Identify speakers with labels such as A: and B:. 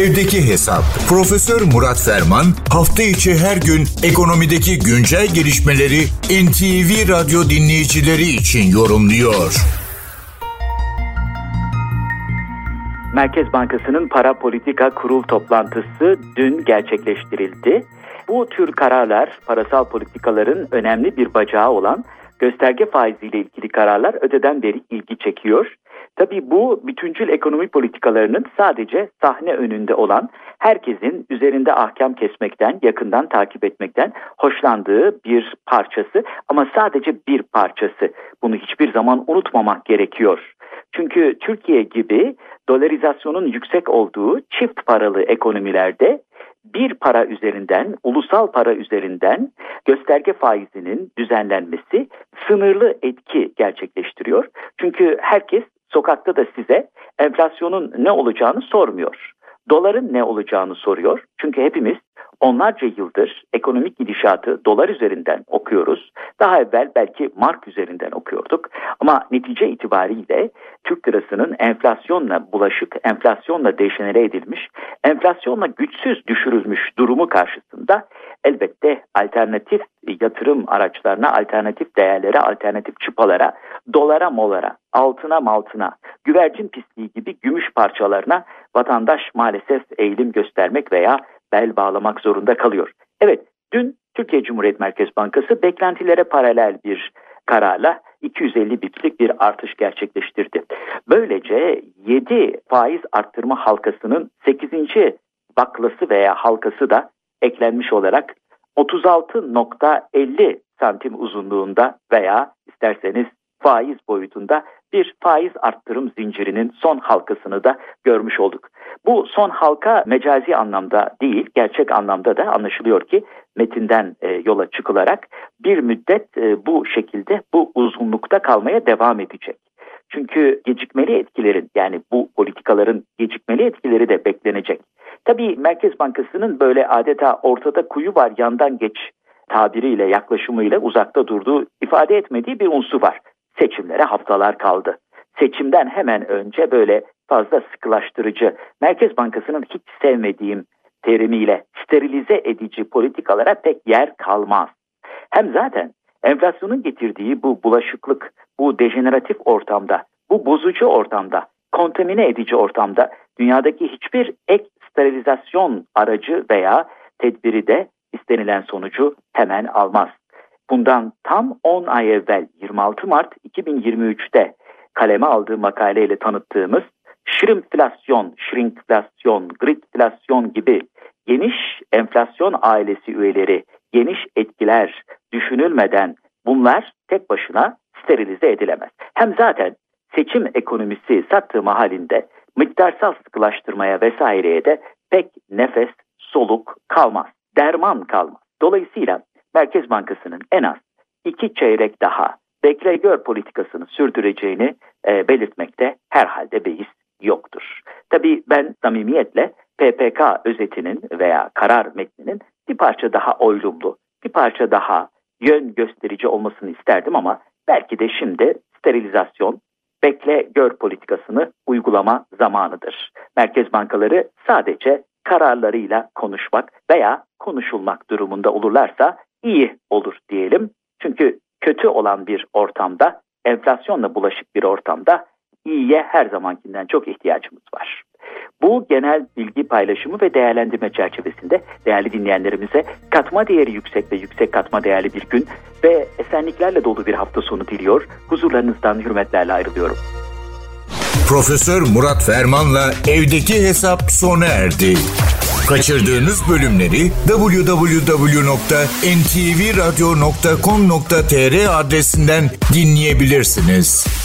A: Evdeki Hesap. Profesör Murat Ferman hafta içi her gün ekonomideki güncel gelişmeleri NTV Radyo dinleyicileri için yorumluyor.
B: Merkez Bankası'nın para politika kurul toplantısı dün gerçekleştirildi. Bu tür kararlar parasal politikaların önemli bir bacağı olan gösterge faiziyle ilgili kararlar öteden beri ilgi çekiyor. Tabii bu bütüncül ekonomi politikalarının sadece sahne önünde olan herkesin üzerinde ahkam kesmekten, yakından takip etmekten hoşlandığı bir parçası ama sadece bir parçası. Bunu hiçbir zaman unutmamak gerekiyor. Çünkü Türkiye gibi dolarizasyonun yüksek olduğu çift paralı ekonomilerde bir para üzerinden, ulusal para üzerinden gösterge faizinin düzenlenmesi sınırlı etki gerçekleştiriyor. Çünkü herkes sokakta da size enflasyonun ne olacağını sormuyor. Doların ne olacağını soruyor. Çünkü hepimiz onlarca yıldır ekonomik gidişatı dolar üzerinden okuyoruz. Daha evvel belki mark üzerinden okuyorduk. Ama netice itibariyle Türk lirasının enflasyonla bulaşık, enflasyonla dejenere edilmiş, enflasyonla güçsüz düşürülmüş durumu karşısında elbette alternatif yatırım araçlarına, alternatif değerlere, alternatif çıpalara, dolara molara, altına maltına, güvercin pisliği gibi gümüş parçalarına vatandaş maalesef eğilim göstermek veya bel bağlamak zorunda kalıyor. Evet, dün Türkiye Cumhuriyet Merkez Bankası beklentilere paralel bir kararla 250 biplik bir artış gerçekleştirdi. Böylece 7 faiz arttırma halkasının 8. baklası veya halkası da eklenmiş olarak 36.50 santim uzunluğunda veya isterseniz faiz boyutunda bir faiz arttırım zincirinin son halkasını da görmüş olduk. Bu son halka mecazi anlamda değil, gerçek anlamda da anlaşılıyor ki metinden e, yola çıkılarak bir müddet e, bu şekilde bu uzunlukta kalmaya devam edecek. Çünkü gecikmeli etkilerin yani bu politikaların gecikmeli etkileri de beklenecek. Tabii Merkez Bankası'nın böyle adeta ortada kuyu var yandan geç tabiriyle yaklaşımıyla uzakta durduğu ifade etmediği bir unsur var. Seçimlere haftalar kaldı. Seçimden hemen önce böyle fazla sıkılaştırıcı, Merkez Bankası'nın hiç sevmediğim terimiyle sterilize edici politikalara pek yer kalmaz. Hem zaten enflasyonun getirdiği bu bulaşıklık, bu dejeneratif ortamda, bu bozucu ortamda, kontamine edici ortamda dünyadaki hiçbir ek sterilizasyon aracı veya tedbiri de istenilen sonucu hemen almaz. Bundan tam 10 ay evvel 26 Mart 2023'te kaleme aldığı makaleyle tanıttığımız şirinflasyon, şirinkflasyon, gridflasyon gibi geniş enflasyon ailesi üyeleri, geniş etkiler düşünülmeden bunlar tek başına sterilize edilemez. Hem zaten seçim ekonomisi sattığı halinde miktarsal sıkılaştırmaya vesaireye de pek nefes, soluk kalmaz. Derman kalmaz. Dolayısıyla Merkez Bankası'nın en az iki çeyrek daha bekle gör politikasını sürdüreceğini e, belirtmekte herhalde beis yoktur. Tabii ben samimiyetle PPK özetinin veya karar metninin bir parça daha oylumlu, bir parça daha yön gösterici olmasını isterdim ama belki de şimdi sterilizasyon, bekle gör politikasını uygulama zamanıdır. Merkez bankaları sadece kararlarıyla konuşmak veya konuşulmak durumunda olurlarsa iyi olur diyelim. Çünkü kötü olan bir ortamda, enflasyonla bulaşık bir ortamda iyiye her zamankinden çok ihtiyacımız var. Bu genel bilgi paylaşımı ve değerlendirme çerçevesinde değerli dinleyenlerimize katma değeri yüksek ve yüksek katma değerli bir gün ve esenliklerle dolu bir hafta sonu diliyor. Huzurlarınızdan hürmetlerle ayrılıyorum.
A: Profesör Murat Ferman'la evdeki hesap sona erdi. Kaçırdığınız bölümleri www.ntvradio.com.tr adresinden dinleyebilirsiniz.